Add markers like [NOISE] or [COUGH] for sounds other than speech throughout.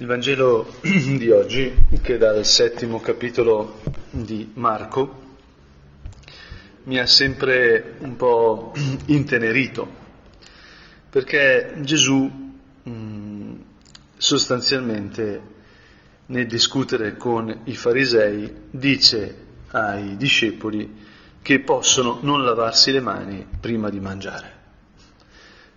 Il Vangelo [CLEARS THROAT] di oggi, che dal settimo capitolo di Marco, mi ha sempre un po' [CLEARS THROAT] intenerito, perché Gesù mh, sostanzialmente nel discutere con i farisei dice ai discepoli che possono non lavarsi le mani prima di mangiare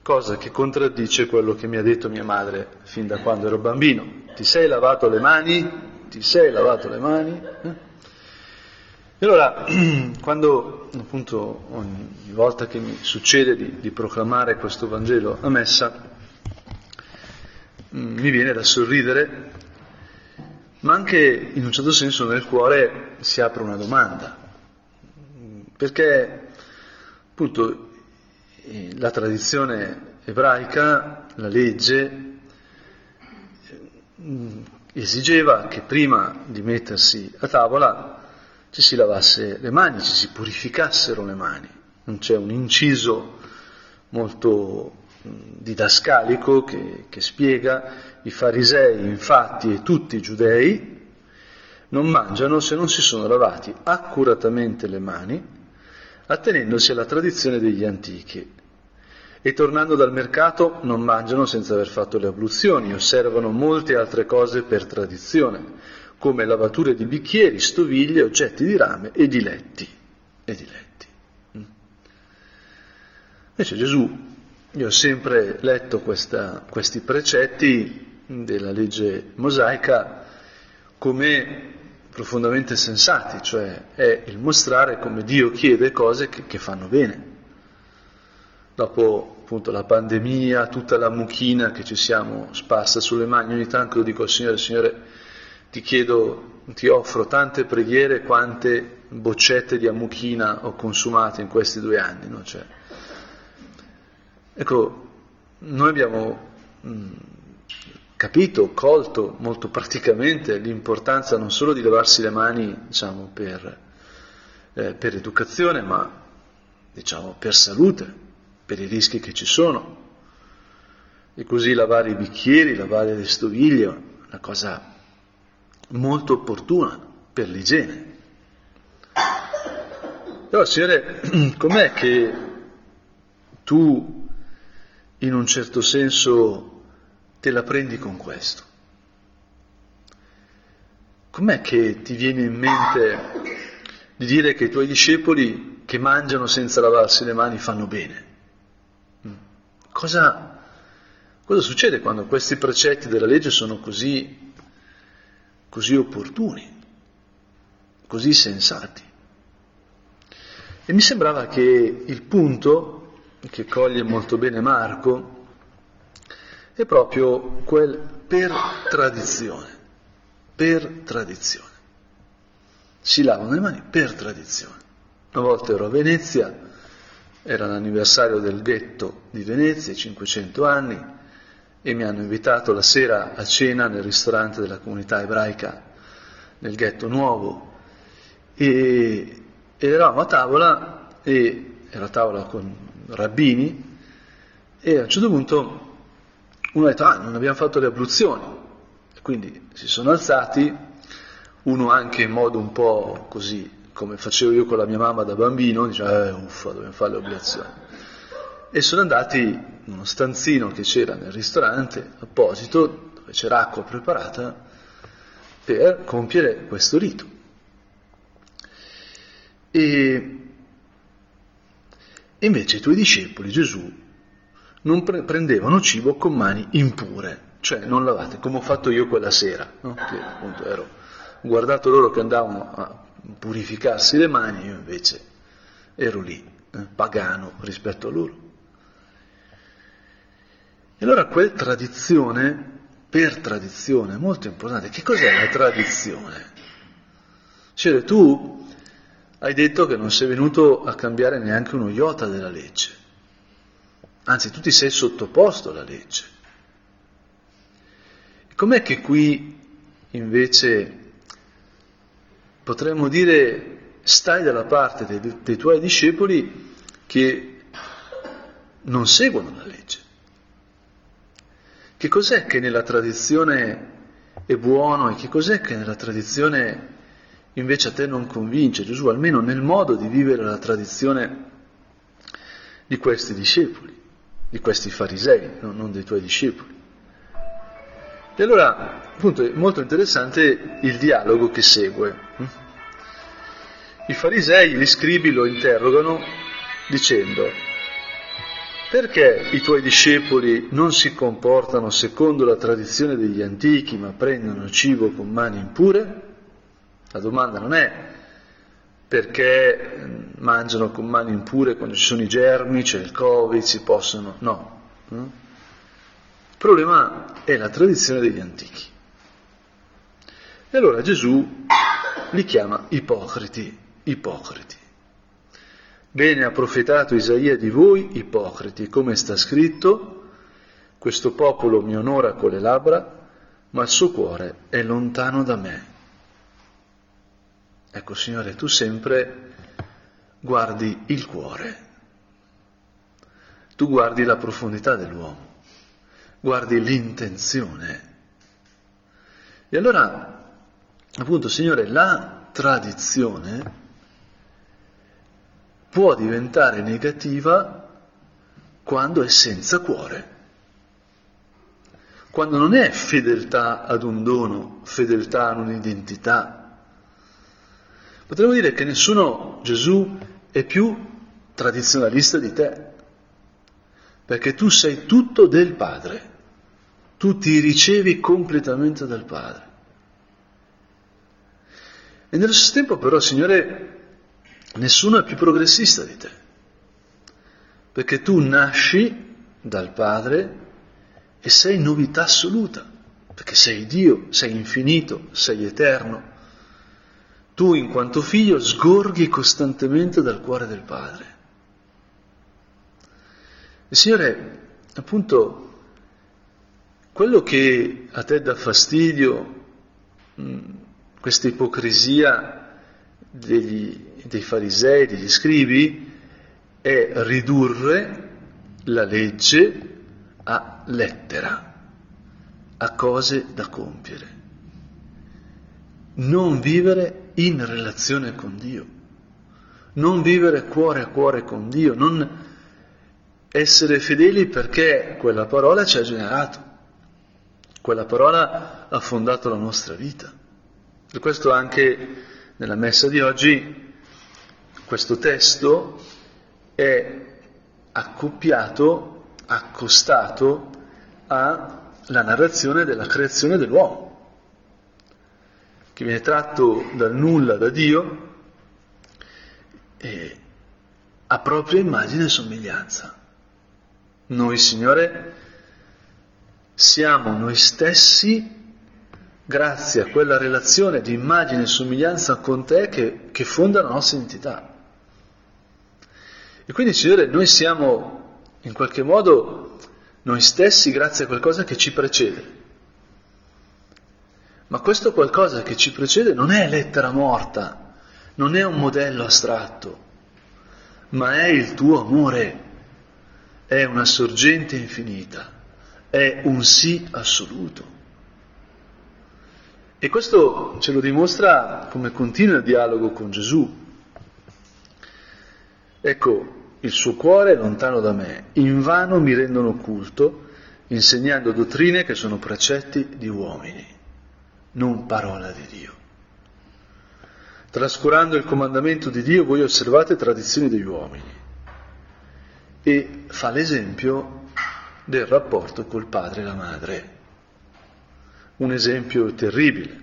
cosa che contraddice quello che mi ha detto mia madre fin da quando ero bambino. Ti sei lavato le mani? Ti sei lavato le mani? Eh? E allora, [CLEARS THROAT] quando appunto ogni volta che mi succede di, di proclamare questo Vangelo a messa, mm, mi viene da sorridere, ma anche in un certo senso nel cuore si apre una domanda, perché appunto la tradizione ebraica, la legge, mm, esigeva che prima di mettersi a tavola ci si lavasse le mani, ci si purificassero le mani. Non c'è un inciso molto didascalico che, che spiega i farisei, infatti, e tutti i giudei non mangiano se non si sono lavati accuratamente le mani attenendosi alla tradizione degli antichi. E tornando dal mercato non mangiano senza aver fatto le abluzioni, osservano molte altre cose per tradizione, come lavature di bicchieri, stoviglie, oggetti di rame e di letti. E di letti. Mm. Invece Gesù, io ho sempre letto questa, questi precetti della legge mosaica come profondamente sensati, cioè è il mostrare come Dio chiede cose che, che fanno bene. Dopo appunto la pandemia, tutta la mucchina che ci siamo sparsa sulle mani, ogni tanto lo dico al Signore, Signore, ti chiedo, ti offro tante preghiere quante boccette di ammuchina ho consumato in questi due anni. No? Cioè, ecco, noi abbiamo mh, capito, colto molto praticamente l'importanza non solo di lavarsi le mani diciamo, per, eh, per educazione, ma diciamo, per salute, per i rischi che ci sono. E così lavare i bicchieri, lavare le stoviglie, una cosa molto opportuna per l'igiene. Però, Signore, [CLEARS THROAT] com'è che tu, in un certo senso, te la prendi con questo? Com'è che ti viene in mente di dire che i tuoi discepoli che mangiano senza lavarsi le mani fanno bene? Mm. Cosa, cosa succede quando questi precetti della legge sono così, così opportuni, così sensati? E mi sembrava che il punto che coglie molto bene Marco è proprio quel per tradizione, per tradizione. Si lavano le mani per tradizione. Una volta ero a Venezia, era l'anniversario del ghetto di Venezia, 500 anni, e mi hanno invitato la sera a cena nel ristorante della comunità ebraica nel ghetto nuovo e, eravamo a tavola e ero a tavola con rabbini e a un certo punto uno ha detto, ah, non abbiamo fatto le abluzioni. Quindi si sono alzati, uno anche in modo un po' così, come facevo io con la mia mamma da bambino, diceva, eh, uffa, dobbiamo fare le abluzioni. E sono andati in uno stanzino che c'era nel ristorante apposito, dove c'era acqua preparata, per compiere questo rito. E invece i tuoi discepoli, Gesù, non pre- prendevano cibo con mani impure, cioè non lavate, come ho fatto io quella sera, no? che appunto ero guardato loro che andavano a purificarsi le mani, io invece ero lì, eh, pagano rispetto a loro. E allora quella tradizione, per tradizione, molto importante. Che cos'è la tradizione? Cioè tu hai detto che non sei venuto a cambiare neanche uno iota della legge anzi tu ti sei sottoposto alla legge. Com'è che qui invece potremmo dire stai dalla parte dei, dei tuoi discepoli che non seguono la legge? Che cos'è che nella tradizione è buono e che cos'è che nella tradizione invece a te non convince, Gesù, almeno nel modo di vivere la tradizione di questi discepoli, di questi farisei, no? non dei tuoi discepoli. E allora, appunto, è molto interessante il dialogo che segue. I farisei, gli scribi lo interrogano dicendo, perché i tuoi discepoli non si comportano secondo la tradizione degli antichi, ma prendono cibo con mani impure? La domanda non è perché mangiano con mani impure quando ci sono i germi, c'è il Covid, si possono... No. Il problema è la tradizione degli antichi. E allora Gesù li chiama ipocriti, ipocriti. Bene ha profetato Isaia di voi, ipocriti, come sta scritto, questo popolo mi onora con le labbra, ma il suo cuore è lontano da me. Ecco, Signore, tu sempre guardi il cuore, tu guardi la profondità dell'uomo, guardi l'intenzione. E allora, appunto, Signore, la tradizione può diventare negativa quando è senza cuore, quando non è fedeltà ad un dono, fedeltà ad un'identità. Potremmo dire che nessuno, Gesù, è più tradizionalista di te, perché tu sei tutto del Padre, tu ti ricevi completamente dal Padre. E nello stesso tempo però, Signore, nessuno è più progressista di te, perché tu nasci dal Padre e sei novità assoluta, perché sei Dio, sei infinito, sei eterno. Tu in quanto figlio sgorghi costantemente dal cuore del Padre. Il Signore, appunto, quello che a te dà fastidio, questa ipocrisia degli, dei farisei, degli scribi, è ridurre la legge a lettera, a cose da compiere. Non vivere in relazione con Dio, non vivere cuore a cuore con Dio, non essere fedeli perché quella parola ci ha generato, quella parola ha fondato la nostra vita. Per questo anche nella messa di oggi questo testo è accoppiato, accostato alla narrazione della creazione dell'uomo, che viene tratto dal nulla da Dio e a propria immagine e somiglianza. Noi, Signore, siamo noi stessi grazie a quella relazione di immagine e somiglianza con te che, che fonda la nostra identità. E quindi, Signore, noi siamo in qualche modo noi stessi grazie a qualcosa che ci precede. Ma questo qualcosa che ci precede non è lettera morta, non è un modello astratto, ma è il tuo amore, è una sorgente infinita, è un sì assoluto. E questo ce lo dimostra come continua il dialogo con Gesù. Ecco, il suo cuore è lontano da me, invano mi rendono culto, insegnando dottrine che sono precetti di uomini, non parola di Dio. Trascurando il comandamento di Dio, voi osservate tradizioni degli uomini. E fa l'esempio del rapporto col padre e la madre. Un esempio terribile.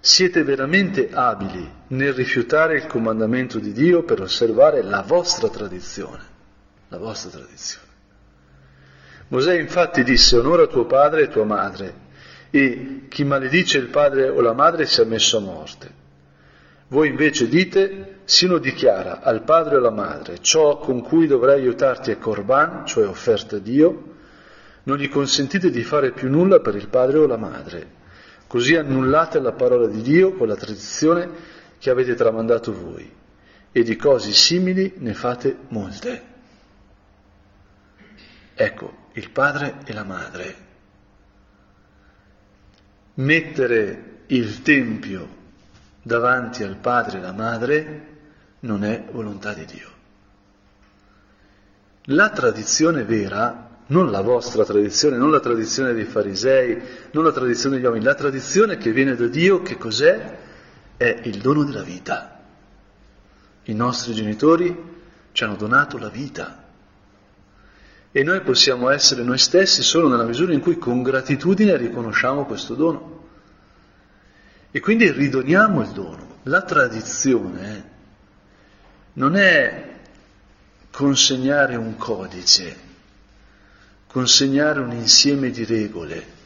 Siete veramente abili nel rifiutare il comandamento di Dio per osservare la vostra tradizione, la vostra tradizione. Mosè infatti disse onora tuo padre e tua madre e chi maledice il padre o la madre sia messo a morte. Voi invece dite, se uno dichiara al padre o alla madre ciò con cui dovrai aiutarti è corban, cioè offerta a Dio, non gli consentite di fare più nulla per il padre o la madre, Così annullate la parola di Dio con la tradizione che avete tramandato voi e di cose simili ne fate molte. Ecco, il padre e la madre. Mettere il Tempio davanti al padre e alla madre non è volontà di Dio. La tradizione vera, non la vostra tradizione, non la tradizione dei farisei, non la tradizione degli uomini, la tradizione che viene da Dio, che cos'è? È il dono della vita. I nostri genitori ci hanno donato la vita. E noi possiamo essere noi stessi solo nella misura in cui con gratitudine riconosciamo questo dono. E quindi ridoniamo il dono. La tradizione non è consegnare un codice, consegnare un insieme di regole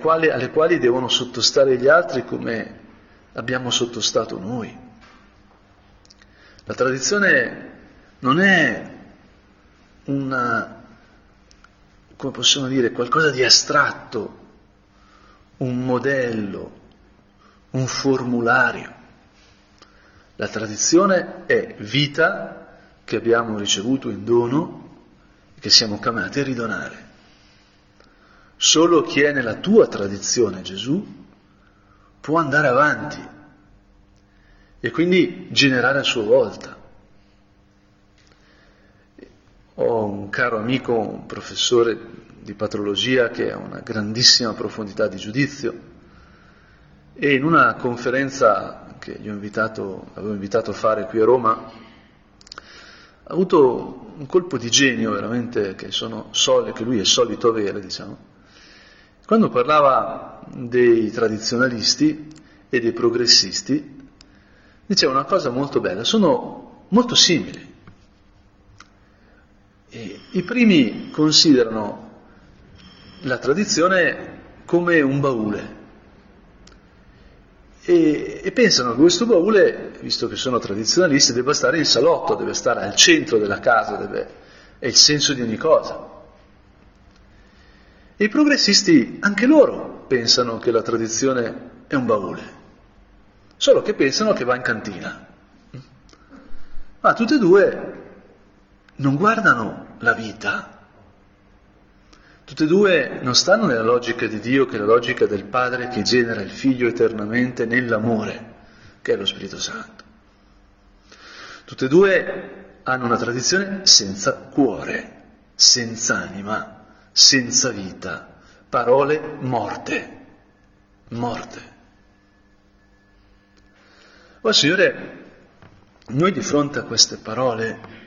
quali, alle quali devono sottostare gli altri come abbiamo sottostato noi. La tradizione non è una, come possiamo dire, qualcosa di astratto, un modello, un formulario. La tradizione è vita che abbiamo ricevuto in dono e che siamo chiamati a ridonare. Solo chi è nella tua tradizione, Gesù, può andare avanti e quindi generare a sua volta. Ho un caro amico, un professore di patrologia che ha una grandissima profondità di giudizio e in una conferenza che gli ho invitato, avevo invitato a fare qui a Roma ha avuto un colpo di genio veramente che, sono, che lui è solito avere, diciamo. Quando parlava dei tradizionalisti e dei progressisti, diceva una cosa molto bella, sono molto simili. I primi considerano la tradizione come un baule e, e, pensano che questo baule, visto che sono tradizionalisti, debba stare in salotto, deve stare al centro della casa, deve, è il senso di ogni cosa. E i progressisti, anche loro, pensano che la tradizione è un baule, solo che pensano che va in cantina. Ma tutte e due non guardano la vita. Tutte e due non stanno nella logica di Dio, che è la logica del Padre che genera il Figlio eternamente nell'amore, che è lo Spirito Santo. Tutte e due hanno una tradizione senza cuore, senza anima, senza vita, parole morte, morte. Oh Signore, noi di fronte a queste parole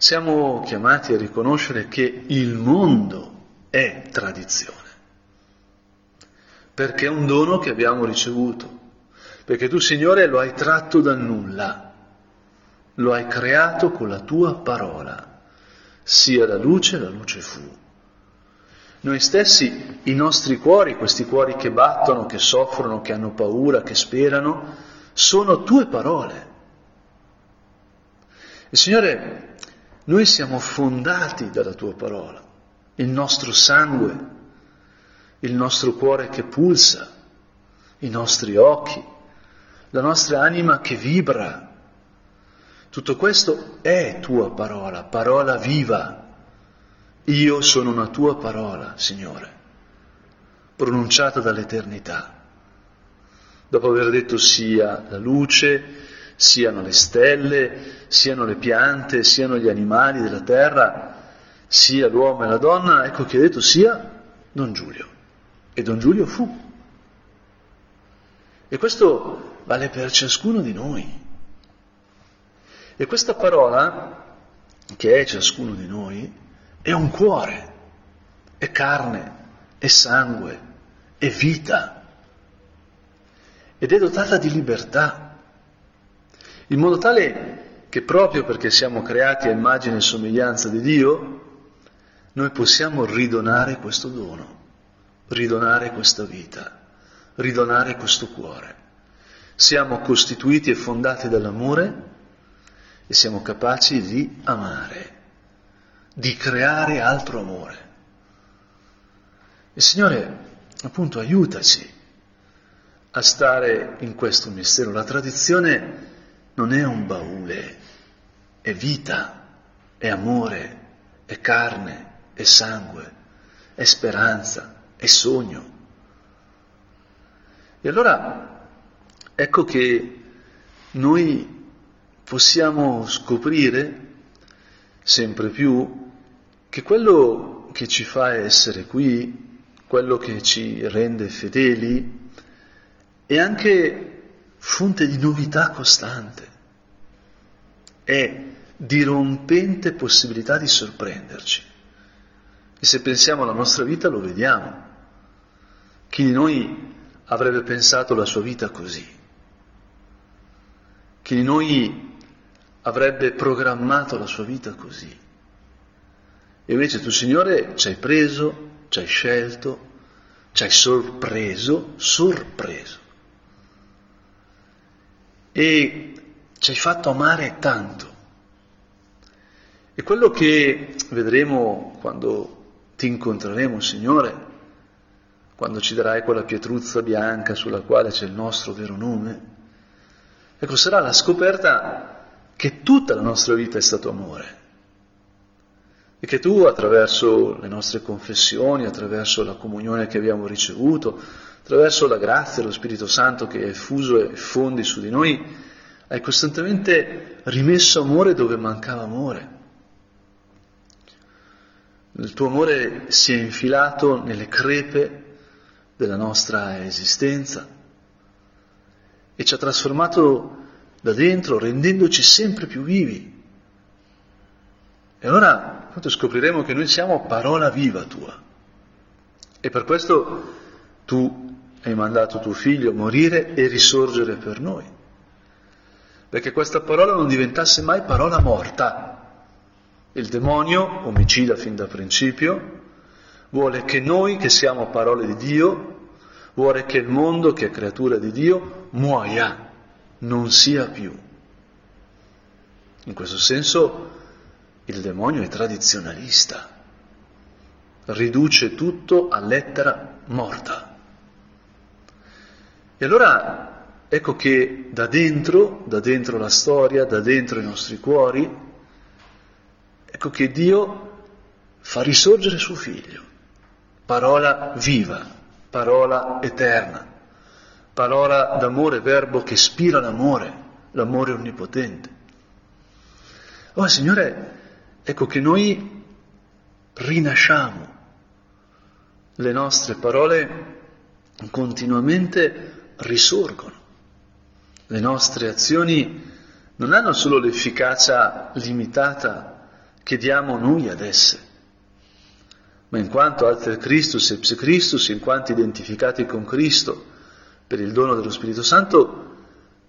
siamo chiamati a riconoscere che il mondo è tradizione, perché è un dono che abbiamo ricevuto, perché tu Signore lo hai tratto dal nulla, lo hai creato con la tua parola, sia la luce, la luce fu. Noi stessi, i nostri cuori, questi cuori che battono, che soffrono, che hanno paura, che sperano, sono tue parole. Il Signore noi siamo fondati dalla tua parola, il nostro sangue, il nostro cuore che pulsa, i nostri occhi, la nostra anima che vibra. Tutto questo è tua parola, parola viva. Io sono una tua parola, Signore, pronunciata dall'eternità. Dopo aver detto sia la luce, siano le stelle, siano le piante, siano gli animali della terra, sia l'uomo e la donna, ecco che ha detto sia Don Giulio. E Don Giulio fu. E questo vale per ciascuno di noi. E questa parola, che è ciascuno di noi, è un cuore, è carne, è sangue, è vita ed è dotata di libertà in modo tale che proprio perché siamo creati a immagine e somiglianza di Dio, noi possiamo ridonare questo dono, ridonare questa vita, ridonare questo cuore. Siamo costituiti e fondati dall'amore e siamo capaci di amare, di creare altro amore. Il Signore, appunto, aiutaci a stare in questo mistero. La tradizione non è un baule, è vita, è amore, è carne, è sangue, è speranza, è sogno. E allora ecco che noi possiamo scoprire sempre più che quello che ci fa essere qui, quello che ci rende fedeli, è anche fonte di novità costante, è dirompente possibilità di sorprenderci. E se pensiamo alla nostra vita lo vediamo. Chi di noi avrebbe pensato la sua vita così? Chi di noi avrebbe programmato la sua vita così? E invece tu, Signore, ci hai preso, ci hai scelto, ci hai sorpreso, sorpreso. E ci hai fatto amare tanto. E quello che vedremo quando ti incontreremo, Signore, quando ci darai quella pietruzza bianca sulla quale c'è il nostro vero nome. Ecco, sarà la scoperta che tutta la nostra vita è stato amore e che tu attraverso le nostre confessioni, attraverso la comunione che abbiamo ricevuto, attraverso la grazia dello Spirito Santo che è fuso e fondi su di noi, hai costantemente rimesso amore dove mancava amore. Il tuo amore si è infilato nelle crepe della nostra esistenza e ci ha trasformato da dentro, rendendoci sempre più vivi. E allora appunto, scopriremo che noi siamo parola viva tua. E per questo tu hai mandato tuo figlio morire e risorgere per noi. Perché questa parola non diventasse mai parola morta, il demonio, omicida fin da principio, vuole che noi, che siamo parole di Dio, vuole che il mondo, che è creatura di Dio, muoia, non sia più. In questo senso il demonio è tradizionalista, riduce tutto a lettera morta. E allora ecco che da dentro, da dentro la storia, da dentro i nostri cuori, Ecco che Dio fa risorgere suo figlio, parola viva, parola eterna, parola d'amore, verbo che ispira l'amore, l'amore onnipotente. Oh Signore, ecco che noi rinasciamo, le nostre parole continuamente risorgono, le nostre azioni non hanno solo l'efficacia limitata che diamo noi ad esse. Ma in quanto alter Christus e Pse Christus, in quanto identificati con Cristo per il dono dello Spirito Santo,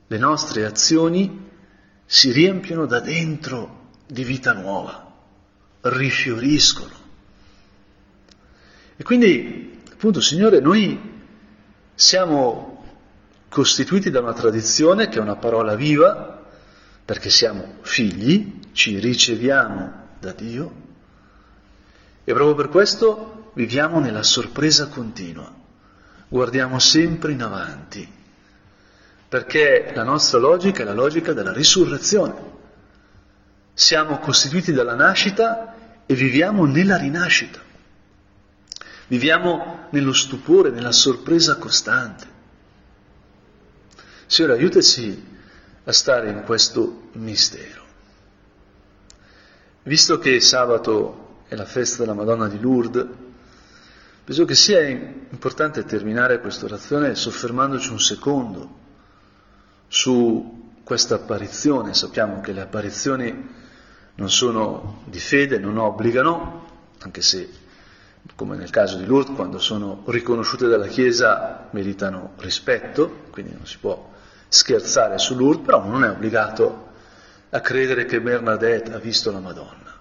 le nostre azioni si riempiono da dentro di vita nuova, rifioriscono. E quindi, appunto, Signore, noi siamo costituiti da una tradizione che è una parola viva, perché siamo figli, ci riceviamo da Dio e proprio per questo viviamo nella sorpresa continua, guardiamo sempre in avanti, perché la nostra logica è la logica della risurrezione. Siamo costituiti dalla nascita e viviamo nella rinascita. Viviamo nello stupore, nella sorpresa costante. Signore, aiutaci a stare in questo mistero. Visto che sabato è la festa della Madonna di Lourdes, penso che sia importante terminare questa orazione soffermandoci un secondo su questa apparizione. Sappiamo che le apparizioni non sono di fede, non obbligano, anche se, come nel caso di Lourdes, quando sono riconosciute dalla Chiesa meritano rispetto, quindi non si può scherzare su Lourdes, però non è obbligato a credere che Bernadette ha visto la Madonna.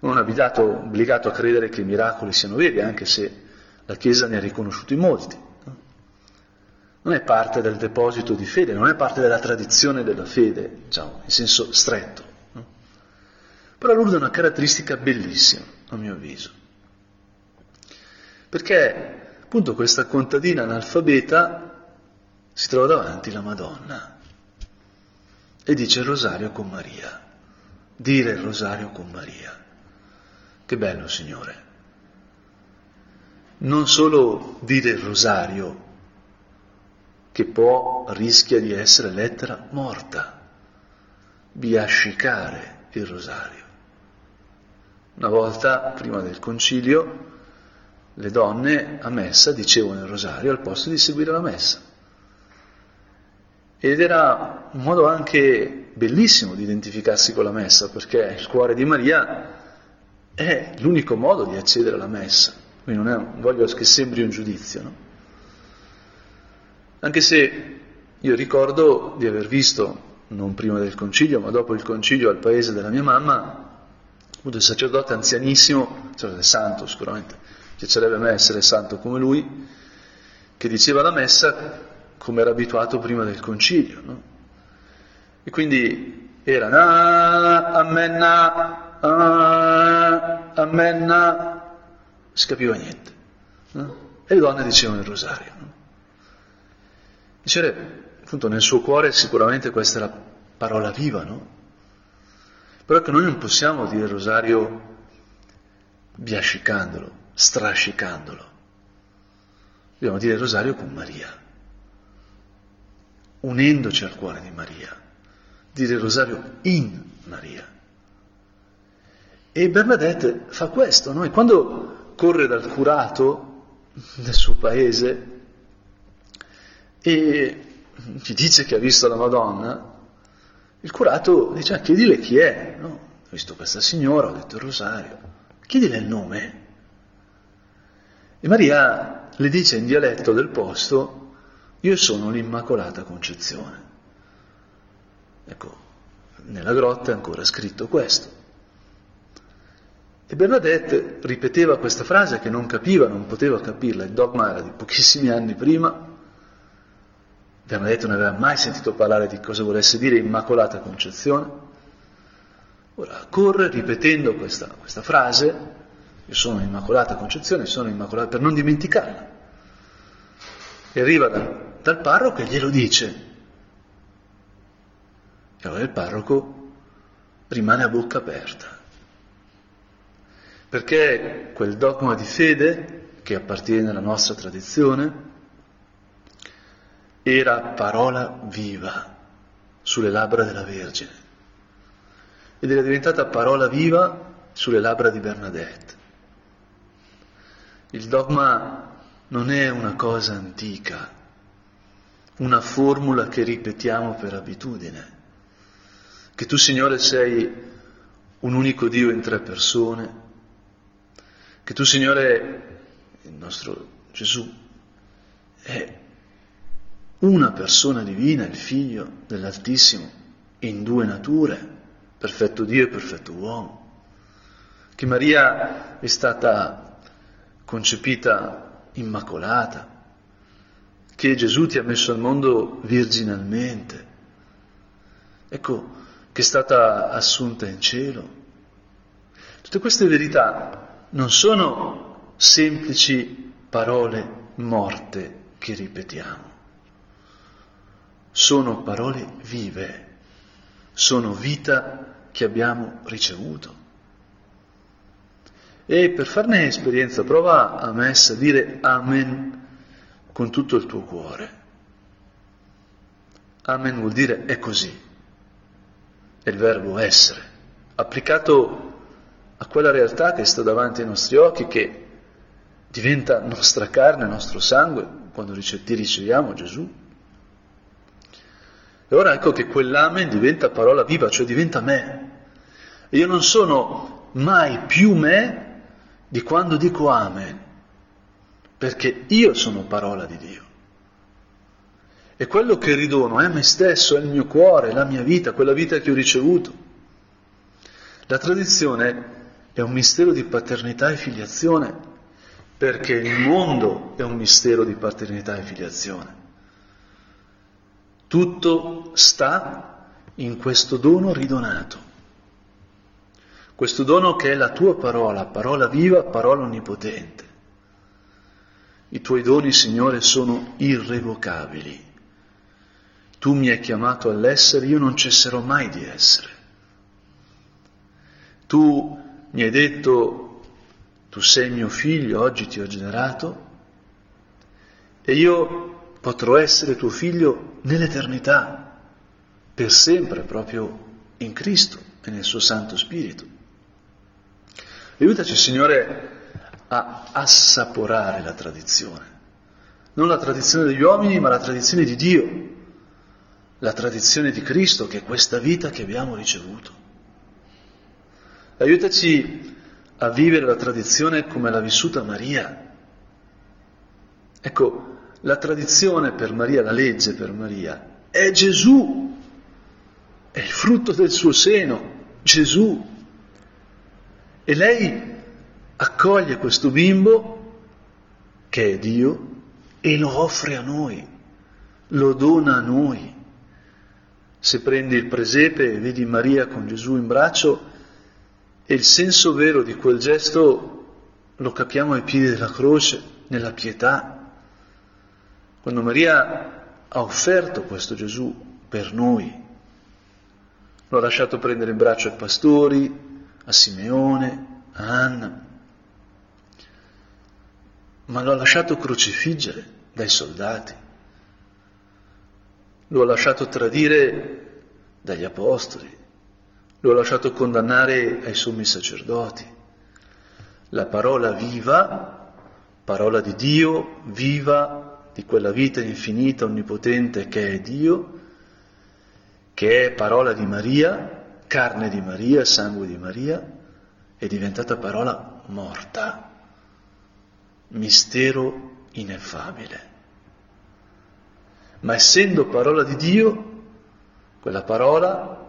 Non è obbligato a credere che i miracoli siano veri, anche se la Chiesa ne ha riconosciuti molti. Non è parte del deposito di fede, non è parte della tradizione della fede, diciamo, in senso stretto. Però Lourdes è una caratteristica bellissima, a mio avviso. Perché appunto questa contadina analfabeta si trova davanti la Madonna e dice il rosario con Maria, dire il rosario con Maria. Che bello, Signore. non solo dire il rosario, che può rischia di essere lettera morta, biascicare il rosario. Una volta, prima del concilio, le donne a messa dicevano il rosario al posto di seguire la messa. Ed era un modo anche bellissimo di identificarsi con la messa, perché il cuore di Maria è l'unico modo di accedere alla messa. Quindi non, è, non voglio che sembri un giudizio, no? Anche se io ricordo di aver visto, non prima del concilio, ma dopo il concilio al paese della mia mamma, appunto il sacerdote anzianissimo, cioè santo sicuramente, piacerebbe a me essere santo come lui, che diceva la messa come era abituato prima del concilio. No? E quindi era na, ammenna, ah, ammenna, si capiva niente. No? E le donne dicevano il rosario. No? Dicere, appunto, nel suo cuore sicuramente questa è la parola viva, no? Però che noi non possiamo dire il rosario biascicandolo, strascicandolo. Dobbiamo dire il rosario con Maria, unendoci al cuore di Maria, dire il rosario in Maria. E Bernadette fa questo, no? E quando corre dal curato del suo paese e gli dice che ha visto la Madonna, il curato dice, ah, chiedile chi è, no? Ho visto questa signora, ho detto il rosario, chiedile il nome. E Maria le dice in dialetto del posto, io sono l'Immacolata Concezione. Ecco, nella grotta è ancora scritto questo. E Bernadette ripeteva questa frase che non capiva, non poteva capirla, il dogma era di pochissimi anni prima, Bernadette non aveva mai sentito parlare di cosa volesse dire Immacolata Concezione. Ora corre ripetendo questa, questa frase, io sono Immacolata Concezione, sono Immacolata, per non dimenticarla. E arriva da, dal parroco e glielo dice. E allora il parroco rimane a bocca aperta. Perché quel dogma di fede che appartiene alla nostra tradizione, era parola viva sulle labbra della Vergine ed era diventata parola viva sulle labbra di Bernadette. Il dogma non è una cosa antica, una formula che ripetiamo per abitudine, che tu Signore sei un unico Dio in tre persone, che tu Signore, il nostro Gesù, è una persona divina, il figlio dell'Altissimo, in due nature, perfetto Dio e perfetto uomo, che Maria è stata concepita immacolata, che Gesù ti ha messo al mondo virginalmente, ecco, che è stata assunta in cielo. Tutte queste verità non sono semplici parole morte che ripetiamo sono parole vive, sono vita che abbiamo ricevuto. E per farne esperienza prova a messa a dire Amen con tutto il tuo cuore. Amen vuol dire è così, è il verbo essere, applicato a quella realtà che sta davanti ai nostri occhi, che diventa nostra carne, nostro sangue, quando ti riceviamo Gesù. E ora ecco che quell'amen diventa parola viva, cioè diventa me. Io non sono mai più me di quando dico amen, perché io sono parola di Dio. E quello che ridono è me stesso, è il mio cuore, la mia vita, quella vita che ho ricevuto. La tradizione è un mistero di paternità e filiazione, perché il mondo è un mistero di paternità e filiazione. Tutto sta in questo dono ridonato. Questo dono che è la tua parola, parola viva, parola onnipotente. I tuoi doni, Signore, sono irrevocabili. Tu mi hai chiamato all'essere, io non cesserò mai di essere. Tu mi hai detto tu sei mio figlio, oggi ti ho generato e io potrò essere tuo figlio nell'eternità, per sempre, proprio in Cristo e nel suo Santo Spirito. Aiutaci, Signore, a assaporare la tradizione, non la tradizione degli uomini, ma la tradizione di Dio, la tradizione di Cristo, che è questa vita che abbiamo ricevuto. Aiutaci a vivere la tradizione come l'ha vissuta Maria. Ecco, la tradizione per Maria, la legge per Maria, è Gesù, è il frutto del suo seno, Gesù. E lei accoglie questo bimbo, che è Dio, e lo offre a noi, lo dona a noi. Se prendi il presepe e vedi Maria con Gesù in braccio, e il senso vero di quel gesto lo capiamo ai piedi della croce, nella pietà. Quando Maria ha offerto questo Gesù per noi, lo ha lasciato prendere in braccio ai pastori, a Simeone, a Anna, ma lo ha lasciato crocifiggere dai soldati, lo ha lasciato tradire dagli apostoli, lo ha lasciato condannare ai sommi sacerdoti. La parola viva, parola di Dio, viva di quella vita infinita, onnipotente che è Dio, che è parola di Maria, carne di Maria, sangue di Maria, è diventata parola morta, mistero ineffabile. Ma essendo parola di Dio, quella parola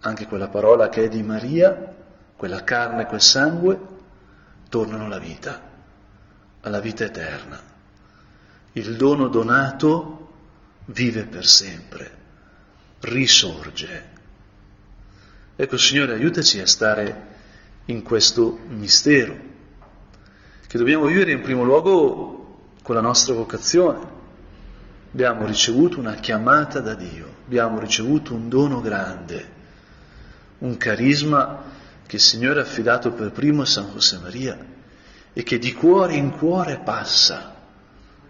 anche quella parola che è di Maria, quella carne, quel sangue, tornano alla vita, alla vita eterna. Il dono donato vive per sempre, risorge. Ecco Signore, aiutaci a stare in questo mistero, che dobbiamo vivere in primo luogo con la nostra vocazione. Abbiamo ricevuto una chiamata da Dio, abbiamo ricevuto un dono grande un carisma che il Signore ha affidato per primo a San José Maria e che di cuore in cuore passa,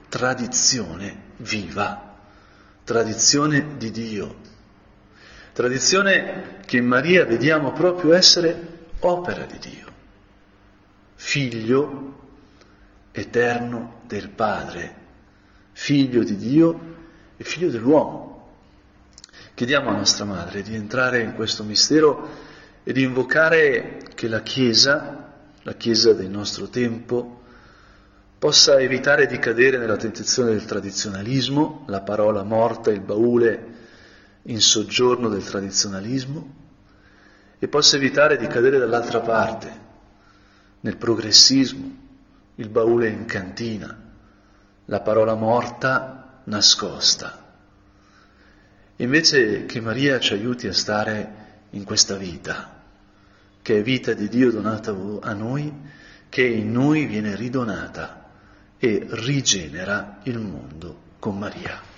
tradizione viva, tradizione di Dio, tradizione che in Maria vediamo proprio essere opera di Dio, figlio eterno del Padre, figlio di Dio e figlio dell'uomo. Chiediamo a nostra Madre di entrare in questo mistero e di invocare che la Chiesa, la Chiesa del nostro tempo, possa evitare di cadere nella tentazione del tradizionalismo, la parola morta, il baule in soggiorno del tradizionalismo, e possa evitare di cadere dall'altra parte, nel progressismo, il baule in cantina, la parola morta nascosta. Invece che Maria ci aiuti a stare in questa vita, che è vita di Dio donata a noi, che in noi viene ridonata e rigenera il mondo con Maria.